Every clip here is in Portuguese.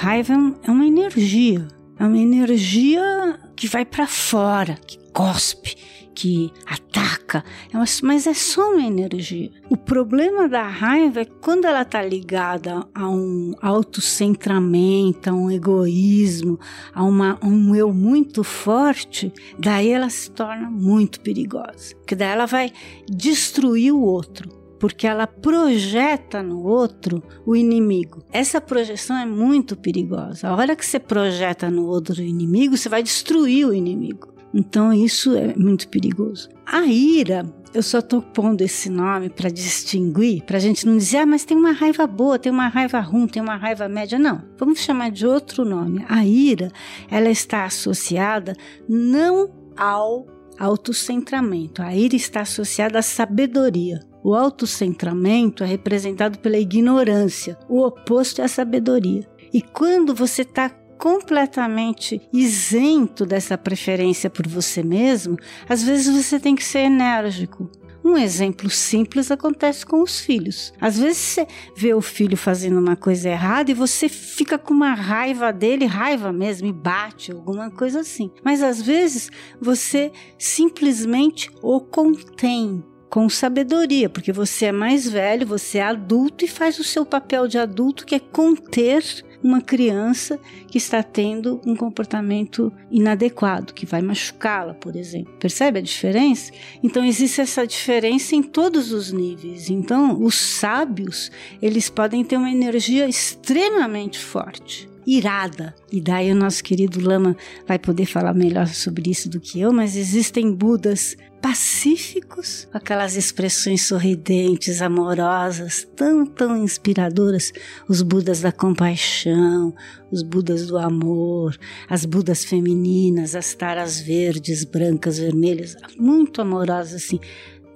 raiva é uma energia, é uma energia que vai para fora, que cospe, que ataca, é mas é só uma energia. O problema da raiva é quando ela está ligada a um autocentramento, a um egoísmo, a, uma, a um eu muito forte, daí ela se torna muito perigosa. Porque daí ela vai destruir o outro porque ela projeta no outro o inimigo. Essa projeção é muito perigosa. A hora que você projeta no outro o inimigo, você vai destruir o inimigo. Então isso é muito perigoso. A ira, eu só estou pondo esse nome para distinguir, para a gente não dizer, ah, mas tem uma raiva boa, tem uma raiva ruim, tem uma raiva média. Não, vamos chamar de outro nome. A ira, ela está associada não ao autocentramento. A ira está associada à sabedoria. O autocentramento é representado pela ignorância. O oposto é a sabedoria. E quando você está completamente isento dessa preferência por você mesmo, às vezes você tem que ser enérgico. Um exemplo simples acontece com os filhos. Às vezes você vê o filho fazendo uma coisa errada e você fica com uma raiva dele, raiva mesmo, e bate, alguma coisa assim. Mas às vezes você simplesmente o contém com sabedoria, porque você é mais velho, você é adulto e faz o seu papel de adulto, que é conter uma criança que está tendo um comportamento inadequado, que vai machucá-la, por exemplo. Percebe a diferença? Então existe essa diferença em todos os níveis. Então, os sábios, eles podem ter uma energia extremamente forte irada. E daí o nosso querido Lama vai poder falar melhor sobre isso do que eu, mas existem Budas pacíficos, aquelas expressões sorridentes, amorosas, tão, tão inspiradoras, os Budas da compaixão, os Budas do amor, as Budas femininas, as taras verdes, brancas, vermelhas, muito amorosas assim.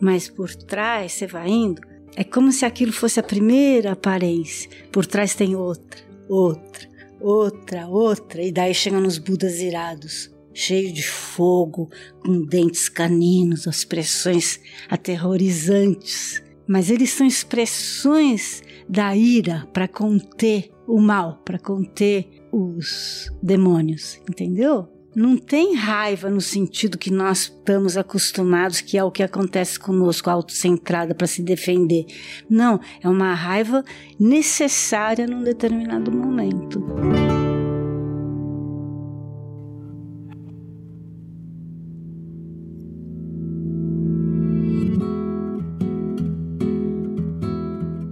Mas por trás, você vai indo, é como se aquilo fosse a primeira aparência, por trás tem outra, outra, outra, outra, e daí chegam nos Budas irados cheio de fogo, com dentes caninos, expressões aterrorizantes. Mas eles são expressões da ira para conter o mal, para conter os demônios, entendeu? Não tem raiva no sentido que nós estamos acostumados, que é o que acontece conosco, autocentrada para se defender. Não, é uma raiva necessária num determinado momento.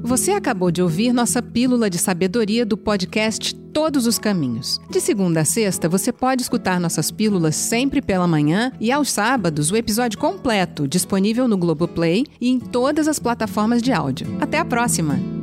Você acabou de ouvir nossa pílula de sabedoria do podcast Todos os Caminhos. De segunda a sexta, você pode escutar nossas pílulas sempre pela manhã e aos sábados o episódio completo disponível no Globoplay e em todas as plataformas de áudio. Até a próxima!